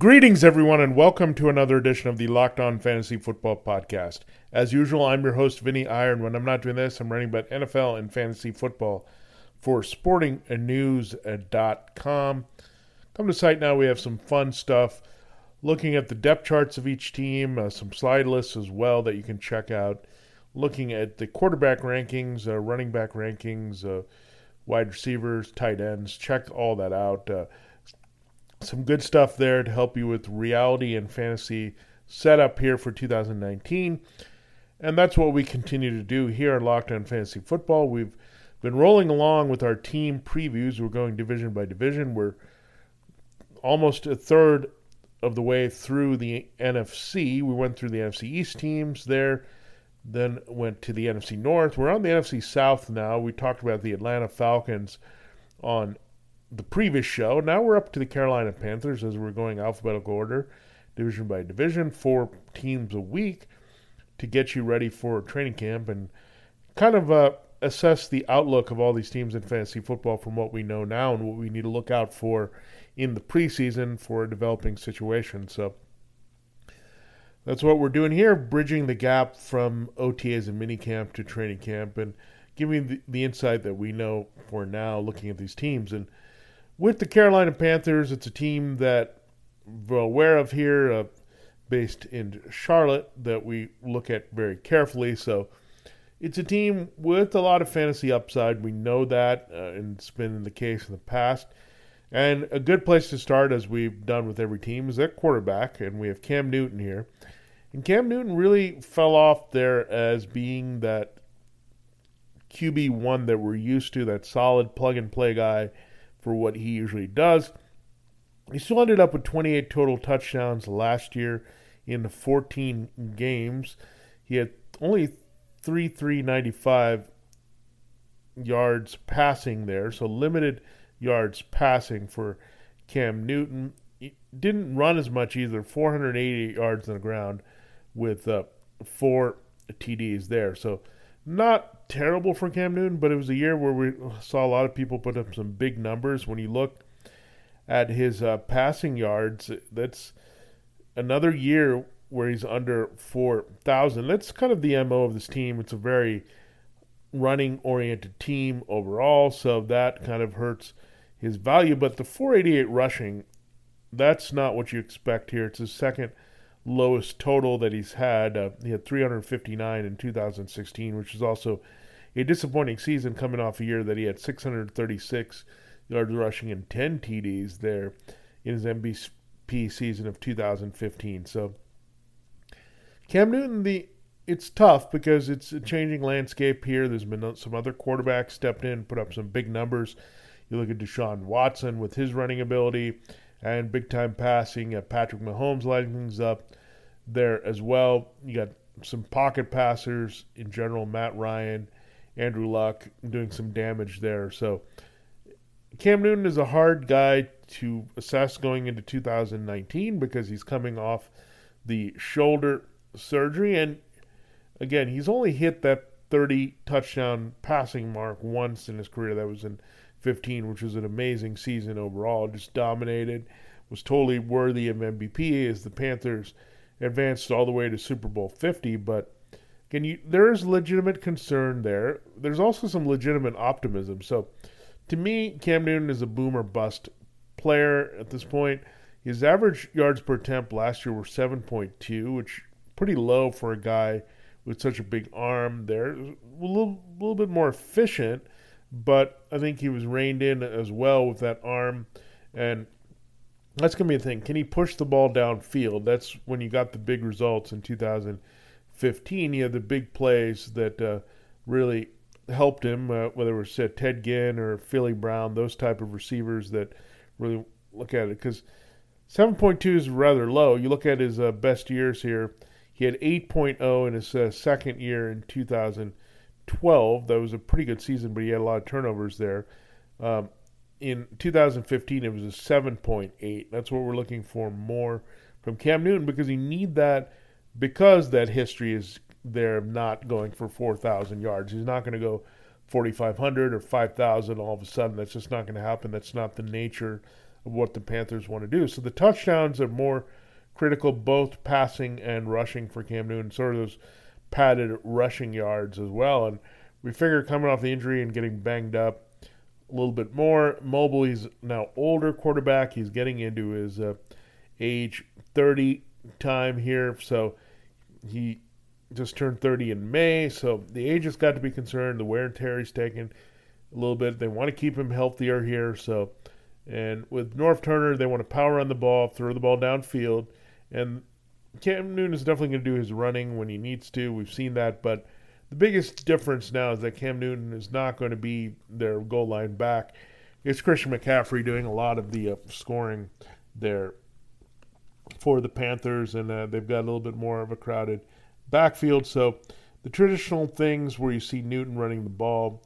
Greetings, everyone, and welcome to another edition of the Locked On Fantasy Football Podcast. As usual, I'm your host, Vinny Iyer. When I'm not doing this, I'm writing about NFL and fantasy football for sportingnews.com. Come to site now, we have some fun stuff looking at the depth charts of each team, uh, some slide lists as well that you can check out, looking at the quarterback rankings, uh, running back rankings, uh, wide receivers, tight ends. Check all that out. Some good stuff there to help you with reality and fantasy setup here for 2019. And that's what we continue to do here on Locked On Fantasy Football. We've been rolling along with our team previews. We're going division by division. We're almost a third of the way through the NFC. We went through the NFC East teams there, then went to the NFC North. We're on the NFC South now. We talked about the Atlanta Falcons on the previous show. Now we're up to the Carolina Panthers as we're going alphabetical order, division by division, four teams a week to get you ready for training camp and kind of uh, assess the outlook of all these teams in fantasy football from what we know now and what we need to look out for in the preseason for a developing situation. So that's what we're doing here, bridging the gap from OTAs and minicamp to training camp and giving the, the insight that we know for now looking at these teams. And with the Carolina Panthers, it's a team that we're aware of here, uh, based in Charlotte, that we look at very carefully. So it's a team with a lot of fantasy upside. We know that, uh, and it's been the case in the past. And a good place to start, as we've done with every team, is at quarterback, and we have Cam Newton here. And Cam Newton really fell off there as being that QB1 that we're used to, that solid plug and play guy for what he usually does. He still ended up with 28 total touchdowns last year in 14 games. He had only 3 395 yards passing there, so limited yards passing for Cam Newton. He didn't run as much either, 480 yards on the ground with uh, four TDs there. So not terrible for Cam Newton, but it was a year where we saw a lot of people put up some big numbers. When you look at his uh, passing yards, that's another year where he's under 4,000. That's kind of the MO of this team. It's a very running oriented team overall, so that kind of hurts his value. But the 488 rushing, that's not what you expect here. It's his second lowest total that he's had. Uh, he had 359 in 2016, which is also a disappointing season coming off a year that he had 636 yards rushing and 10 TDs there in his MVP season of 2015. So Cam Newton, the it's tough because it's a changing landscape here. There's been some other quarterbacks stepped in, put up some big numbers. You look at Deshaun Watson with his running ability and big time passing. Uh, Patrick Mahomes lighting things up there as well. You got some pocket passers in general. Matt Ryan, Andrew Luck doing some damage there. So Cam Newton is a hard guy to assess going into 2019 because he's coming off the shoulder surgery and again he's only hit that 30 touchdown passing mark once in his career that was in 15, which was an amazing season overall. Just dominated, was totally worthy of MVP as the Panthers advanced all the way to Super Bowl 50. But again, you, there is legitimate concern there. There's also some legitimate optimism. So to me, Cam Newton is a boomer bust player at this point. His average yards per attempt last year were 7.2, which pretty low for a guy with such a big arm there. A little, little bit more efficient but I think he was reined in as well with that arm, and that's going to be a thing. Can he push the ball downfield? That's when you got the big results in 2015. He had the big plays that uh, really helped him, uh, whether it was uh, Ted Ginn or Philly Brown, those type of receivers that really look at it. Because 7.2 is rather low. You look at his uh, best years here. He had 8.0 in his uh, second year in 2012. That was a pretty good season, but he had a lot of turnovers there. Um, in 2015, it was a 7.8. That's what we're looking for more from Cam Newton because you need that because that history is there not going for 4,000 yards. He's not going to go 4,500 or 5,000 all of a sudden. That's just not going to happen. That's not the nature of what the Panthers want to do. So the touchdowns are more critical, both passing and rushing for Cam Newton, sort of those padded rushing yards as well. And we figure coming off the injury and getting banged up a little bit more, mobile. He's now older quarterback. He's getting into his uh, age 30 time here, so he just turned 30 in May. So the age has got to be concerned. The wear and tear he's taken a little bit. They want to keep him healthier here. So, and with Norv Turner, they want to power on the ball, throw the ball downfield, and Cam Newton is definitely going to do his running when he needs to. We've seen that, but the biggest difference now is that Cam Newton is not going to be their goal line back. It's Christian McCaffrey doing a lot of the uh, scoring there for the Panthers, and uh, they've got a little bit more of a crowded backfield. So the traditional things where you see Newton running the ball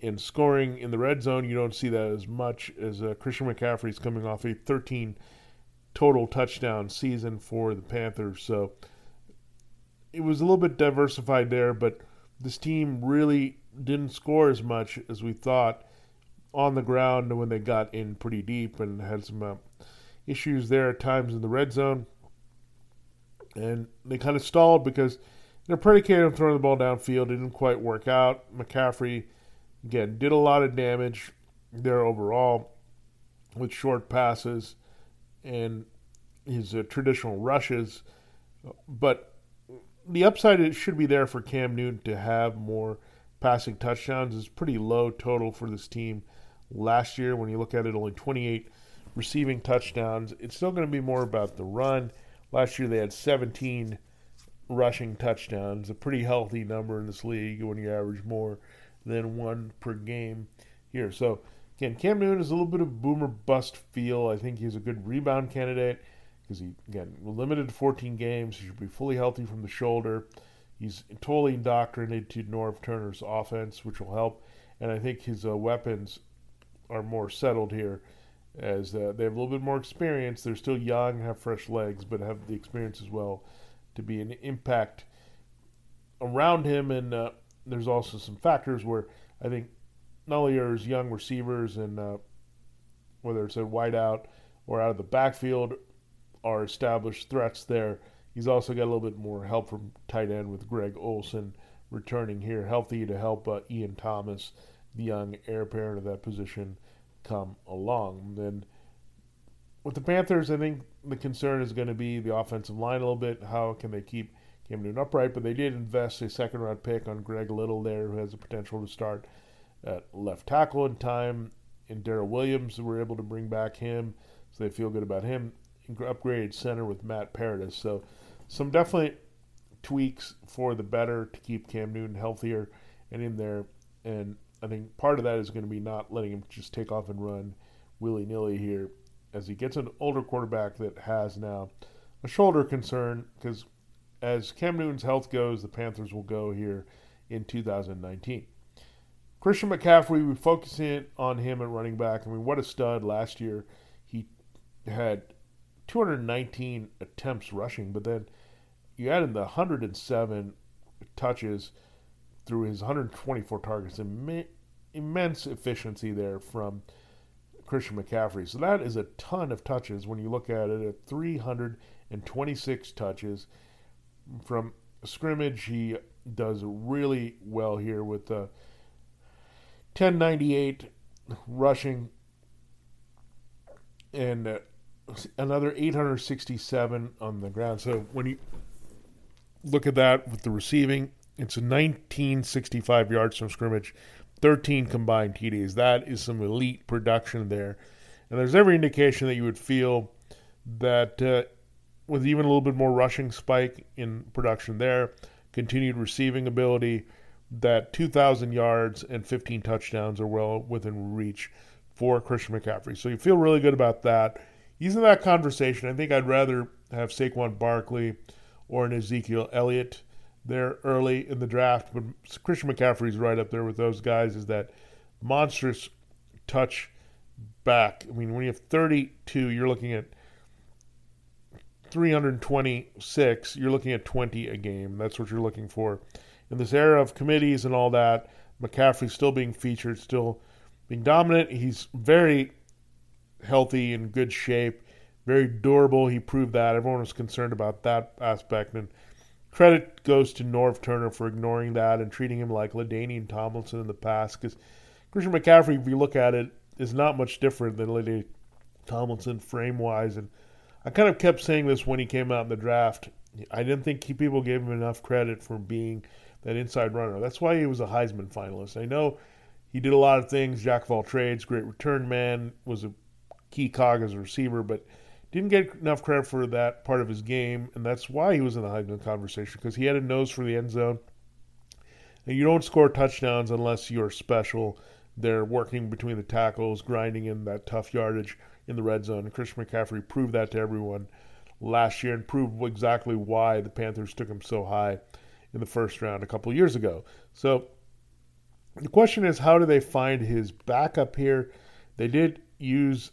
and scoring in the red zone, you don't see that as much as uh, Christian McCaffrey is coming off a 13 total touchdown season for the Panthers. So it was a little bit diversified there, but this team really didn't score as much as we thought on the ground when they got in pretty deep and had some uh, issues there at times in the red zone. And they kind of stalled because they're predicated on throwing the ball downfield. It didn't quite work out. McCaffrey, again, did a lot of damage there overall with short passes and his uh, traditional rushes. But the upside it should be there for Cam Newton to have more passing touchdowns. is pretty low total for this team last year. When you look at it, only 28 receiving touchdowns. It's still going to be more about the run. Last year they had 17 rushing touchdowns, a pretty healthy number in this league when you average more than one per game here. So again, Cam Newton is a little bit of boomer bust feel. I think he's a good rebound candidate because he again limited to 14 games. He should be fully healthy from the shoulder. He's totally indoctrinated to Norv Turner's offense, which will help. And I think his uh, weapons are more settled here as uh, they have a little bit more experience. They're still young, have fresh legs, but have the experience as well to be an impact around him. And uh, there's also some factors where I think not only are his young receivers and uh, whether it's a wideout or out of the backfield are established threats there. He's also got a little bit more help from tight end with Greg Olsen returning here, healthy to help uh, Ian Thomas, the young heir apparent of that position, come along. Then with the Panthers, I think the concern is going to be the offensive line a little bit. How can they keep Cam Newton upright? But they did invest a second round pick on Greg Little there, who has the potential to start at left tackle in time. And Daryl Williams, were able to bring back him, so they feel good about him. Upgraded center with Matt Paradis. So some definitely tweaks for the better to keep Cam Newton healthier and in there. And I think part of that is going to be not letting him just take off and run willy nilly here as he gets an older quarterback that has now a shoulder concern because as Cam Newton's health goes, the Panthers will go here in 2019. Christian McCaffrey, we focus in on him at running back. I mean, what a stud last year. He had 219 attempts rushing, but then you add in the 107 touches through his 124 targets. Im- immense efficiency there from Christian McCaffrey. So that is a ton of touches when you look at it at 326 touches. From scrimmage, he does really well here with uh, 1098 rushing and uh, another 867 on the ground. So when you look at that with the receiving, it's a 1965 yards from scrimmage, 13 combined TDs. That is some elite production there. And there's every indication that you would feel that uh, with even a little bit more rushing spike in production there, continued receiving ability, that 2,000 yards and 15 touchdowns are well within reach for Christian McCaffrey. So you feel really good about that. He's in that conversation. I think I'd rather have Saquon Barkley or an Ezekiel Elliott there early in the draft. But Christian McCaffrey's right up there with those guys. Is that monstrous touch back? I mean, when you have 32, you're looking at 326. You're looking at 20 a game. That's what you're looking for in this era of committees and all that. McCaffrey's still being featured, still being dominant. He's very healthy and good shape, very durable. He proved that. Everyone was concerned about that aspect. And credit goes to Norv Turner for ignoring that and treating him like LaDainian Tomlinson in the past. Because Christian McCaffrey, if you look at it, is not much different than LaDainian Tomlinson frame wise. And I kind of kept saying this when he came out in the draft. I didn't think people gave him enough credit for being that inside runner. That's why he was a Heisman finalist. I know he did a lot of things, jack of all trades, great return man, was a key cog as a receiver, but didn't get enough credit for that part of his game, and that's why he was in the Heisman conversation because he had a nose for the end zone. And you don't score touchdowns unless you're special. They're working between the tackles, grinding in that tough yardage in the red zone. And Christian McCaffrey proved that to everyone last year and proved exactly why the Panthers took him so high in the first round a couple years ago. So the question is, how do they find his backup here? They did use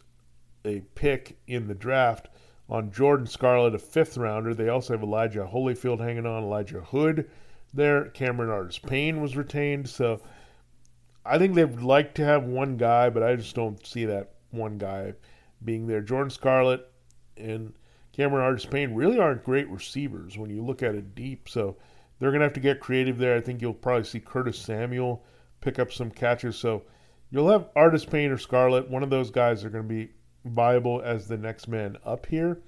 a pick in the draft on Jordan Scarlett, a fifth rounder. They also have Elijah Holyfield hanging on, Elijah Hood there. Cameron Artis-Payne was retained. So I think they'd like to have one guy, but I just don't see that one guy being there. Jordan Scarlett and Cameron Artis-Payne really aren't great receivers when you look at it deep. So they're going to have to get creative there. I think you'll probably see Curtis Samuel pick up some catches. So you'll have Artis-Payne or Scarlett. One of those guys are going to be viable as the next man up here.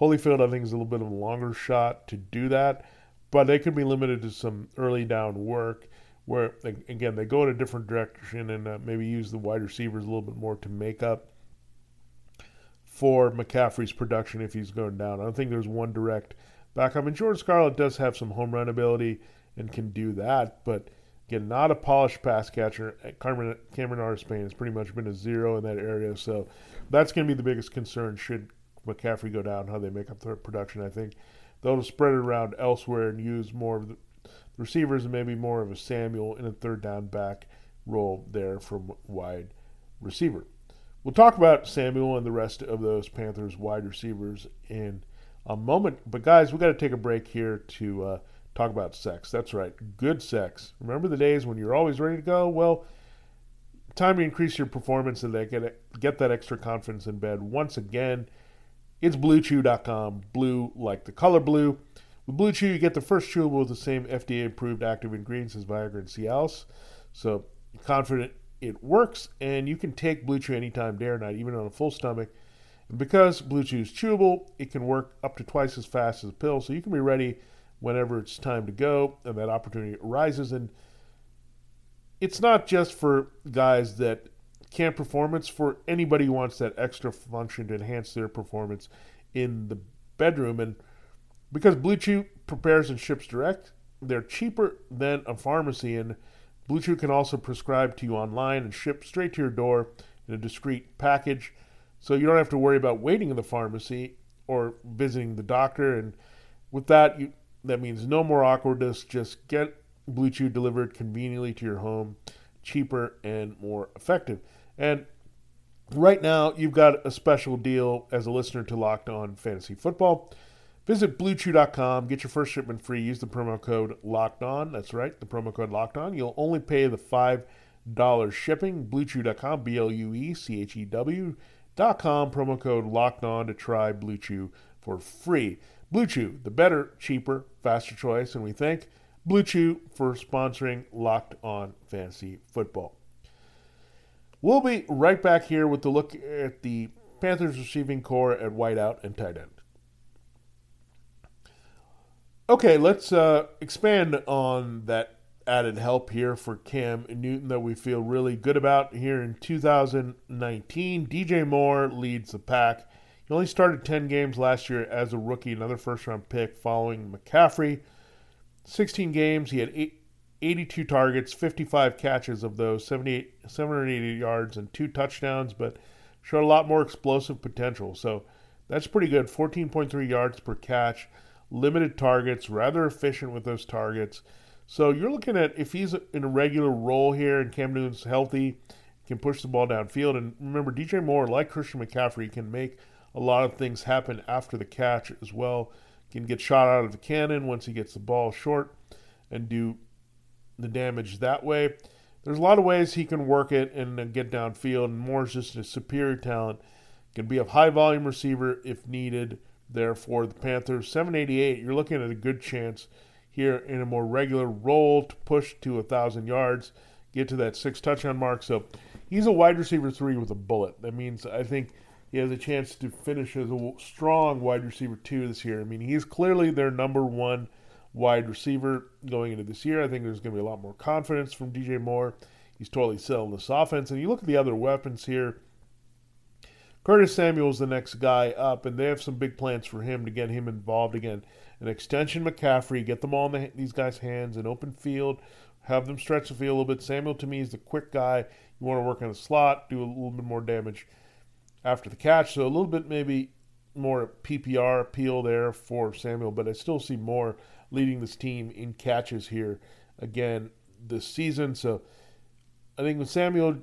Holyfield, I think, is a little bit of a longer shot to do that, but they could be limited to some early down work where, again, they go in a different direction and uh, maybe use the wide receivers a little bit more to make up for McCaffrey's production if he's going down. I don't think there's one direct backup. And Jordan Scarlett does have some home run ability and can do that, but again, not a polished pass catcher. Cameron, Cameron Artis-Payne has pretty much been a zero in that area, so that's going to be the biggest concern should McCaffrey go down, how they make up their production. I think they'll spread it around elsewhere and use more of the receivers and maybe more of a Samuel in a third down back role there from wide receiver. We'll talk about Samuel and the rest of those Panthers wide receivers in a moment. But guys, we got to take a break here to uh, talk about sex. That's right, good sex. Remember the days when you're always ready to go? Well, time to increase your performance and get get that extra confidence in bed. Once again, it's BlueChew.com. Blue like the color blue. With Blue Chew, you get the first chewable with the same FDA-approved active ingredients as Viagra and Cialis. So confident it works, and you can take Blue Chew anytime, day or night, even on a full stomach. And because Blue Chew is chewable, it can work up to twice as fast as a pill, so you can be ready whenever it's time to go and that opportunity arises. And it's not just for guys that can't perform, it's for anybody who wants that extra function to enhance their performance in the bedroom. And because Blue Chew prepares and ships direct, they're cheaper than a pharmacy. And Blue Chew can also prescribe to you online and ship straight to your door in a discreet package. So you don't have to worry about waiting in the pharmacy or visiting the doctor. And with that, you, that means no more awkwardness. Just get Blue Chew delivered conveniently to your home, cheaper and more effective. And right now, you've got a special deal as a listener to Locked On Fantasy Football. Visit BlueChew.com, get your first shipment free. Use the promo code Locked On. That's right, the promo code Locked On. You'll only pay the five dollars shipping. BlueChew.com, B L U E C H E W dot com promo code locked on to try blue chew for free blue chew the better cheaper faster choice and we thank blue chew for sponsoring locked on fantasy football we'll be right back here with the look at the panthers receiving corps at wideout and tight end okay let's uh, expand on that added help here for Cam Newton that we feel really good about here in 2019. DJ Moore leads the pack. He only started 10 games last year as a rookie, another first round pick following McCaffrey. 16 games, he had 82 targets, 55 catches of those, 78, 780 yards, and two touchdowns, but showed a lot more explosive potential. So that's pretty good. 14.3 yards per catch, limited targets, rather efficient with those targets. So you're looking at if he's in a regular role here and Cam Newton's healthy, can push the ball downfield. And remember, DJ Moore, like Christian McCaffrey, can make a lot of things happen after the catch as well. Can get shot out of the cannon once he gets the ball short and do the damage that way. There's a lot of ways he can work it and uh, get downfield. And Moore's just a superior talent. Can be a high volume receiver if needed. There for the Panthers, 788. You're looking at a good chance here in a more regular role to push to a thousand yards, get to that six touchdown mark. So he's a wide receiver three with a bullet. That means I think he has a chance to finish as a strong wide receiver two this year. I mean, he's clearly their number one wide receiver going into this year. I think there's going to be a lot more confidence from DJ Moore. He's totally selling this offense. And you look at the other weapons here. Curtis Samuel's is the next guy up, and they have some big plans for him to get him involved again. An extension McCaffrey, get them all in the, these guys' hands, an open field, have them stretch the field a little bit. Samuel to me is the quick guy. You want to work on the slot, do a little bit more damage after the catch. So a little bit maybe more PPR appeal there for Samuel, but I still see more leading this team in catches here again this season. So I think with Samuel,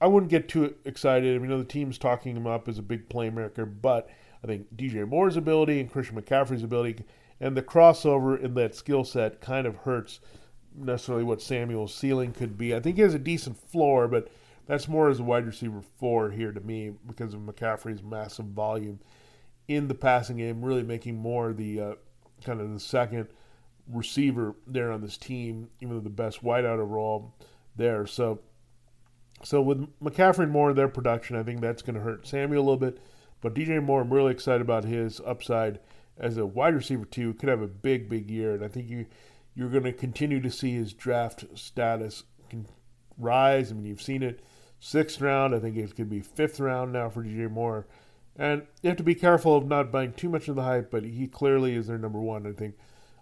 I wouldn't get too excited. I mean, the team's talking him up as a big playmaker, but I think DJ Moore's ability and Christian McCaffrey's ability and the crossover in that skill set kind of hurts necessarily what Samuel's ceiling could be. I think he has a decent floor, but that's more as a wide receiver floor here to me because of McCaffrey's massive volume in the passing game, really making more the uh, kind of the second receiver there on this team, even though the best wideout overall there. So, so with McCaffrey and Moore, their production, I think that's going to hurt Samuel a little bit. But DJ Moore, I'm really excited about his upside as a wide receiver too. Could have a big, big year, and I think you you're going to continue to see his draft status rise. I mean, you've seen it sixth round. I think it could be fifth round now for DJ Moore. And you have to be careful of not buying too much of the hype, but he clearly is their number one. I think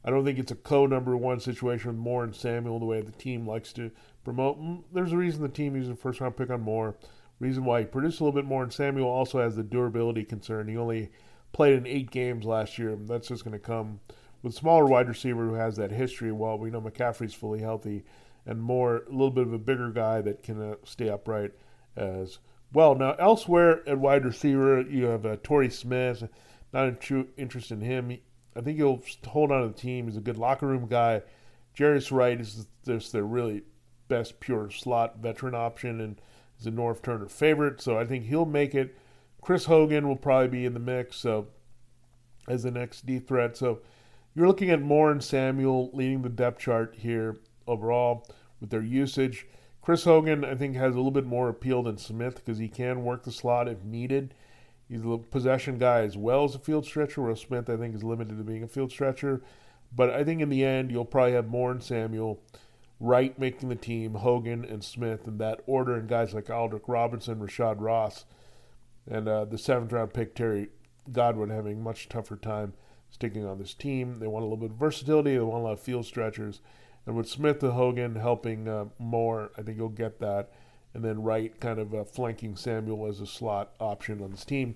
I don't think it's a co number one situation with Moore and Samuel the way the team likes to promote. There's a reason the team uses a first round pick on Moore. Reason why he produced a little bit more, and Samuel also has the durability concern. He only played in eight games last year. That's just going to come with smaller wide receiver who has that history. While we know McCaffrey's fully healthy, and more a little bit of a bigger guy that can uh, stay upright as well. Now elsewhere at wide receiver, you have uh, Torrey Smith. Not in true interest in him. I think he'll hold on to the team. He's a good locker room guy. Jarius Wright is just their really best pure slot veteran option and is a Norv Turner favorite. So I think he'll make it. Chris Hogan will probably be in the mix. So as the next D threat. So you're looking at Moore and Samuel leading the depth chart here overall with their usage. Chris Hogan, I think, has a little bit more appeal than Smith because he can work the slot if needed. He's a possession guy as well as a field stretcher, whereas Smith, I think, is limited to being a field stretcher. But I think in the end, you'll probably have Moore and Samuel, Wright making the team, Hogan and Smith in that order, and guys like Aldrick Robinson, Rashad Ross, and uh, the seventh round pick, Terry Godwin, having much tougher time sticking on this team. They want a little bit of versatility, they want a lot of field stretchers. And with Smith and Hogan helping uh, more, I think you'll get that. And then Wright kind of uh, flanking Samuel as a slot option on this team.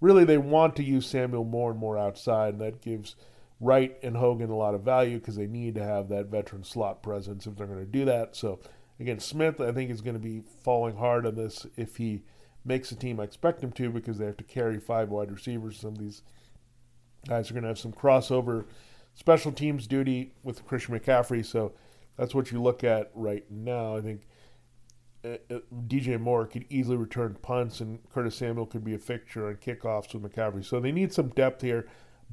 Really, they want to use Samuel more and more outside, and that gives Wright and Hogan a lot of value because they need to have that veteran slot presence if they're going to do that. So, again, Smith, I think, is going to be falling hard on this if he makes the team I expect him to because they have to carry five wide receivers. Some of these guys are going to have some crossover special teams duty with Christian McCaffrey. So that's what you look at right now. I think uh, uh, DJ Moore could easily return punts, and Curtis Samuel could be a fixture on kickoffs with McCaffrey. So they need some depth here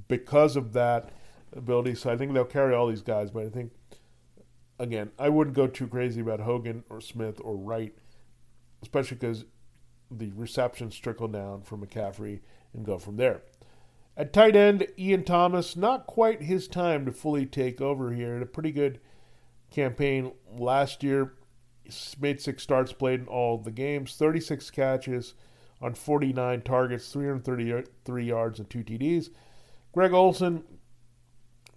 because of that ability. So I think they'll carry all these guys, but I think again, I wouldn't go too crazy about Hogan or Smith or Wright, especially because the receptions trickle down from McCaffrey and go from there. At tight end, Ian Thomas, not quite his time to fully take over here. In a pretty good campaign last year. Made six starts, played in all the games, 36 catches on 49 targets, 333 yards, and two TDs. Greg Olsen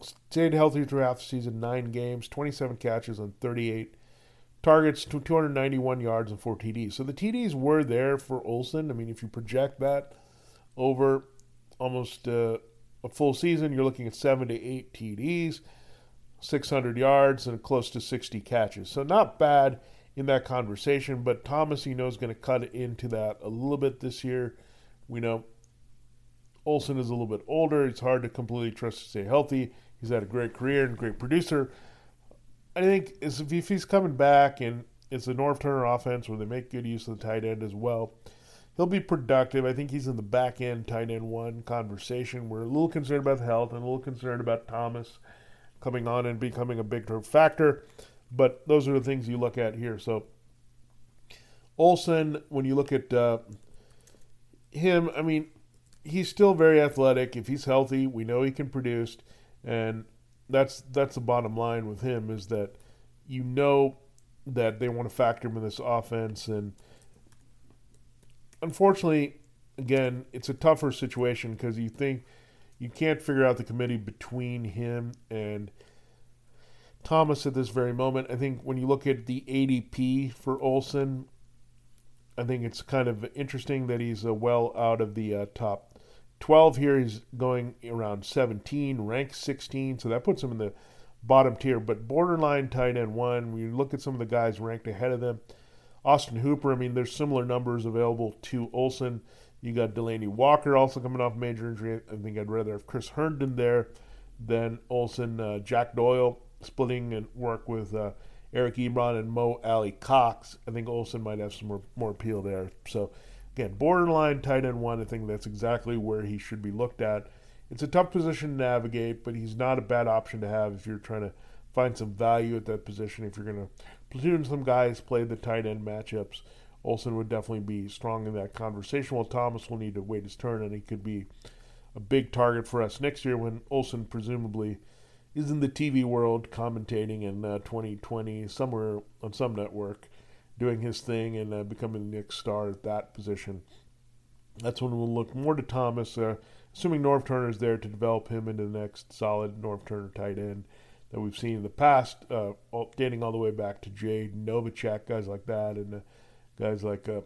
stayed healthy throughout the season, nine games, 27 catches on 38 targets, 291 yards, and four TDs. So the TDs were there for Olsen. I mean, if you project that over almost uh, a full season, you're looking at seven to eight TDs, 600 yards, and close to 60 catches. So not bad in that conversation, but Thomas, you know, is going to cut into that a little bit this year. We know Olsen is a little bit older. It's hard to completely trust to stay healthy. He's had a great career and great producer. I think if he's coming back and it's a Norv Turner offense where they make good use of the tight end as well, he'll be productive. I think he's in the back end tight end one conversation. We're a little concerned about health and a little concerned about Thomas coming on and becoming a bigger factor. But those are the things you look at here. So Olsen, when you look at uh, him, I mean, he's still very athletic. If he's healthy, we know he can produce, and that's that's the bottom line with him is that you know that they want to factor him in this offense, and unfortunately, again, it's a tougher situation because you think you can't figure out the committee between him and Thomas at this very moment. I think when you look at the ADP for Olsen, I think it's kind of interesting that he's uh, well out of the uh, top 12 here. He's going around 17, ranked 16, so that puts him in the bottom tier. But borderline tight end one, when you look at some of the guys ranked ahead of them, Austin Hooper, I mean, there's similar numbers available to Olsen. You got Delanie Walker also coming off major injury. I think I'd rather have Chris Herndon there than Olsen. Uh, Jack Doyle splitting and work with uh, Eric Ebron and Mo Alie-Cox. I think Olsen might have some more, more appeal there. So Again, borderline tight end one. I think that's exactly where he should be looked at. It's a tough position to navigate, but he's not a bad option to have if you're trying to find some value at that position. If you're going to platoon some guys, play the tight end matchups, Olsen would definitely be strong in that conversation. While Thomas will need to wait his turn, and he could be a big target for us next year when Olsen presumably is in the TV world commentating in uh, 2020 somewhere on some network doing his thing and uh, becoming the next star at that position. That's when we'll look more to Thomas, uh, assuming Norv Turner is there to develop him into the next solid Norv Turner tight end that we've seen in the past, uh, dating all the way back to Jay Novacek, guys like that, and uh, guys like uh,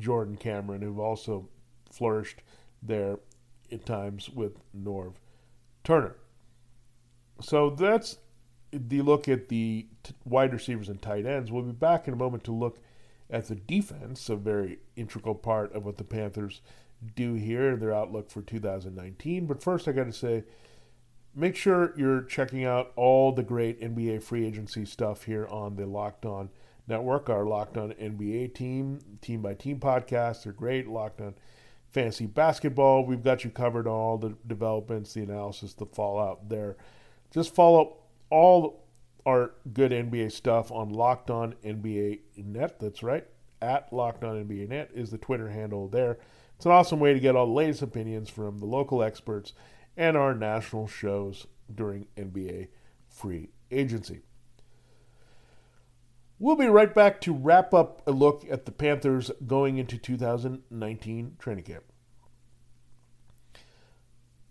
Jordan Cameron, who've also flourished there at times with Norv Turner. So that's the look at the t- wide receivers and tight ends. We'll be back in a moment to look at the defense, a very integral part of what the Panthers do here, their outlook for 2019. But first, I got to say, make sure you're checking out all the great NBA free agency stuff here on the Locked On Network, our Locked On NBA team, team by team podcast. They're great. Locked On Fantasy Basketball. We've got you covered on all the developments, the analysis, the fallout there. Just follow all our good NBA stuff on Locked On NBA Net. That's right. At Locked On NBA Net is the Twitter handle there. It's an awesome way to get all the latest opinions from the local experts and our national shows during NBA free agency. We'll be right back to wrap up a look at the Panthers going into 2019 training camp.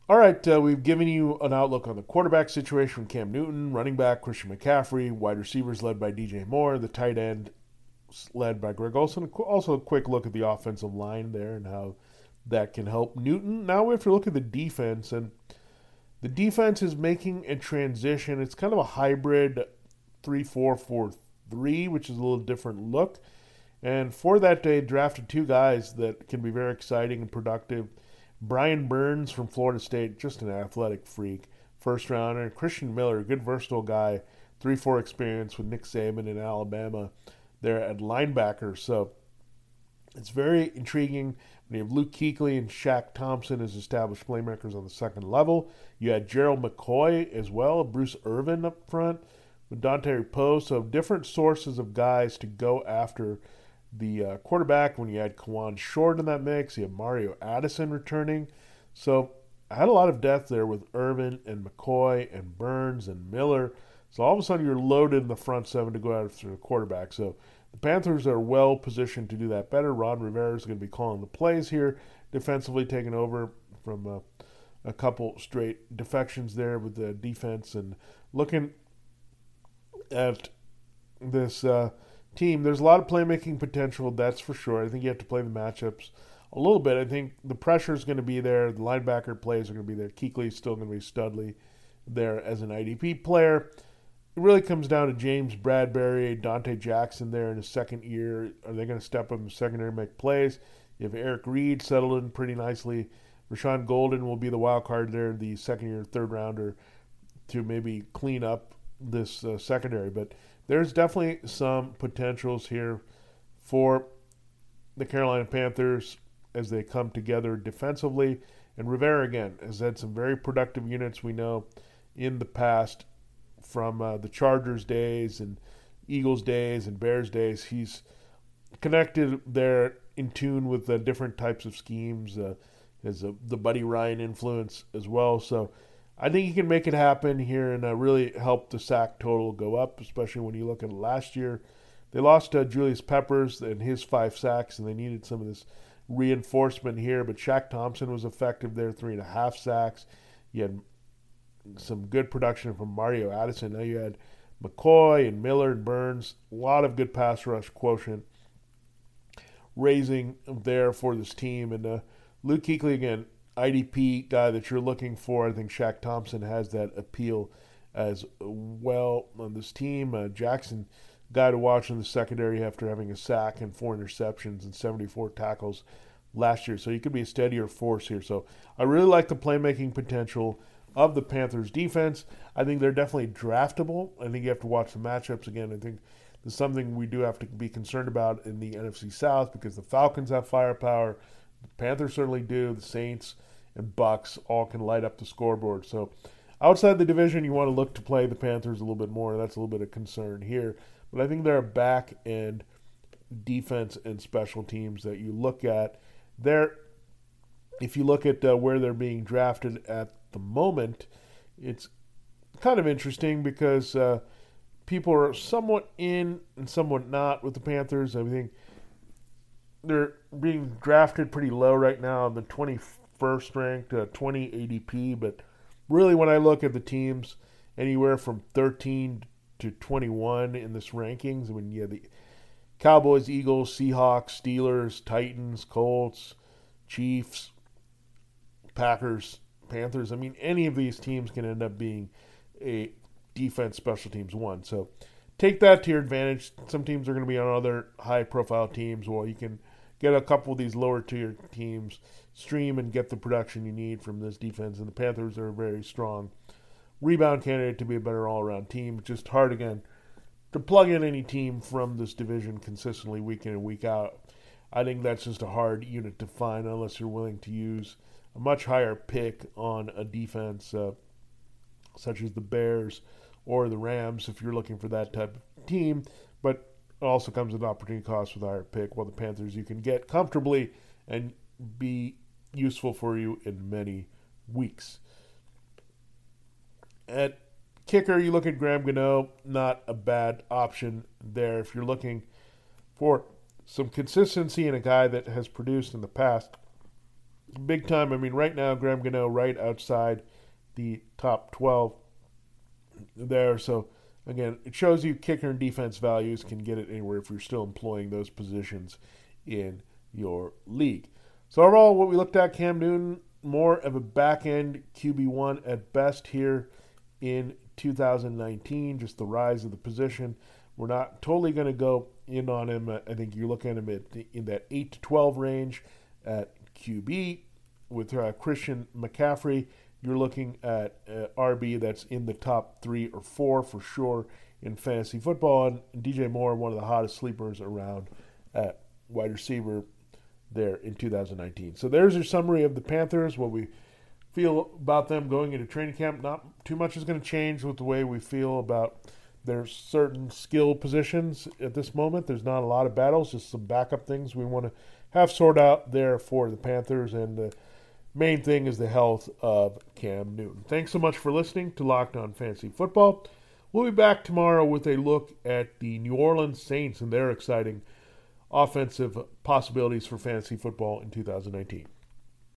All right, uh, we've given you an outlook on the quarterback situation Cam Newton, running back Christian McCaffrey, wide receivers led by DJ Moore, the tight end led by Greg Olsen. Also, a quick look at the offensive line there and how that can help Newton. Now we have to look at the defense, and the defense is making a transition. It's kind of a hybrid 3 4 4 3, which is a little different look. And for that, day, drafted two guys that can be very exciting and productive Brian Burns from Florida State, just an athletic freak, first rounder. Christian Miller, good versatile guy, 3 4 experience with Nick Saban in Alabama there at linebacker. So it's very intriguing. When you have Luke Kuechly and Shaq Thompson as established playmakers on the second level, you had Gerald McCoy as well, Bruce Irvin up front with Dontari Poe. So different sources of guys to go after the uh, quarterback when you had Kawann Short in that mix. You have Mario Addison returning. So I had a lot of depth there with Irvin and McCoy and Burns and Miller. So all of a sudden you're loaded in the front seven to go after the quarterback. So the Panthers are well positioned to do that better. Ron Rivera is going to be calling the plays here, defensively taking over from uh, a couple straight defections there with the defense and looking at this. Uh, team. There's a lot of playmaking potential, that's for sure. I think you have to play the matchups a little bit. I think the pressure is going to be there. The linebacker plays are going to be there. Is still going to be Studley there as an IDP player. It really comes down to James Bradberry, Donte Jackson there in his second year. Are they going to step up in the secondary and make plays? You have Eric Reid settled in pretty nicely. Rashaan Gaulden will be the wild card there, the second year, third rounder, to maybe clean up this uh, secondary. But there's definitely some potentials here for the Carolina Panthers as they come together defensively. And Rivera, again, has had some very productive units we know in the past from uh, the Chargers days and Eagles days and Bears days. He's connected there in tune with the different types of schemes. Uh, has a, the Buddy Ryan influence as well. So I think he can make it happen here and uh, really help the sack total go up, especially when you look at last year. They lost uh, Julius Peppers and his five sacks, and they needed some of this reinforcement here. But Shaq Thompson was effective there, three and a half sacks. You had some good production from Mario Addison. Now you had McCoy and Miller and Burns. A lot of good pass rush quotient raising there for this team. And uh, Luke Kuechly, again, IDP guy that you're looking for. I think Shaq Thompson has that appeal as well on this team. Uh, Jackson, guy to watch in the secondary after having a sack and four interceptions and 74 tackles last year. So he could be a steadier force here. So I really like the playmaking potential of the Panthers defense. I think they're definitely draftable. I think you have to watch the matchups again. I think there's something we do have to be concerned about in the NFC South because the Falcons have firepower. The Panthers certainly do. The Saints and Bucks all can light up the scoreboard. So outside the division, you want to look to play the Panthers a little bit more. That's a little bit of concern here. But I think they're a back end defense and special teams that you look at. There, if you look at uh, where they're being drafted at the moment, it's kind of interesting because uh, people are somewhat in and somewhat not with the Panthers. I think they're being drafted pretty low right now the 21st ranked, uh, 20 ADP. But really, when I look at the teams, anywhere from 13 to 21 in this rankings, I mean, yeah, the Cowboys, Eagles, Seahawks, Steelers, Titans, Colts, Chiefs, Packers, Panthers. I mean, any of these teams can end up being a defense special teams one. So take that to your advantage. Some teams are going to be on other high profile teams. Well, you can get a couple of these lower tier teams, stream and get the production you need from this defense. And the Panthers are a very strong rebound candidate to be a better all around team. Just hard again to plug in any team from this division consistently week in and week out. I think that's just a hard unit to find unless you're willing to use a much higher pick on a defense uh, such as the Bears or the Rams if you're looking for that type of team. But it also comes with opportunity cost with a higher pick. While the Panthers you can get comfortably and be useful for you in many weeks. At kicker, you look at Graham Gano, not a bad option there if you're looking for some consistency in a guy that has produced in the past. Big time. I mean, right now, Graham Gano right outside the top 12 there. So, again, it shows you kicker and defense values can get it anywhere if you're still employing those positions in your league. So, overall, what we looked at, Cam Newton, more of a back end QB1 at best here in 2019, just the rise of the position. We're not totally going to go in on him. I think you're looking at him at, in that 8 to 12 range at QB. With uh, Christian McCaffrey, you're looking at uh, RB that's in the top three or four for sure in fantasy football. And DJ Moore, one of the hottest sleepers around at wide receiver there in 2019. So there's your summary of the Panthers, what we feel about them going into training camp. Not too much is going to change with the way we feel about their certain skill positions at this moment. There's not a lot of battles, just some backup things we want to have sorted out there for the Panthers. And the main thing is the health of Cam Newton. Thanks so much for listening to Locked On Fantasy Football. We'll be back tomorrow with a look at the New Orleans Saints and their exciting offensive possibilities for fantasy football in 2019.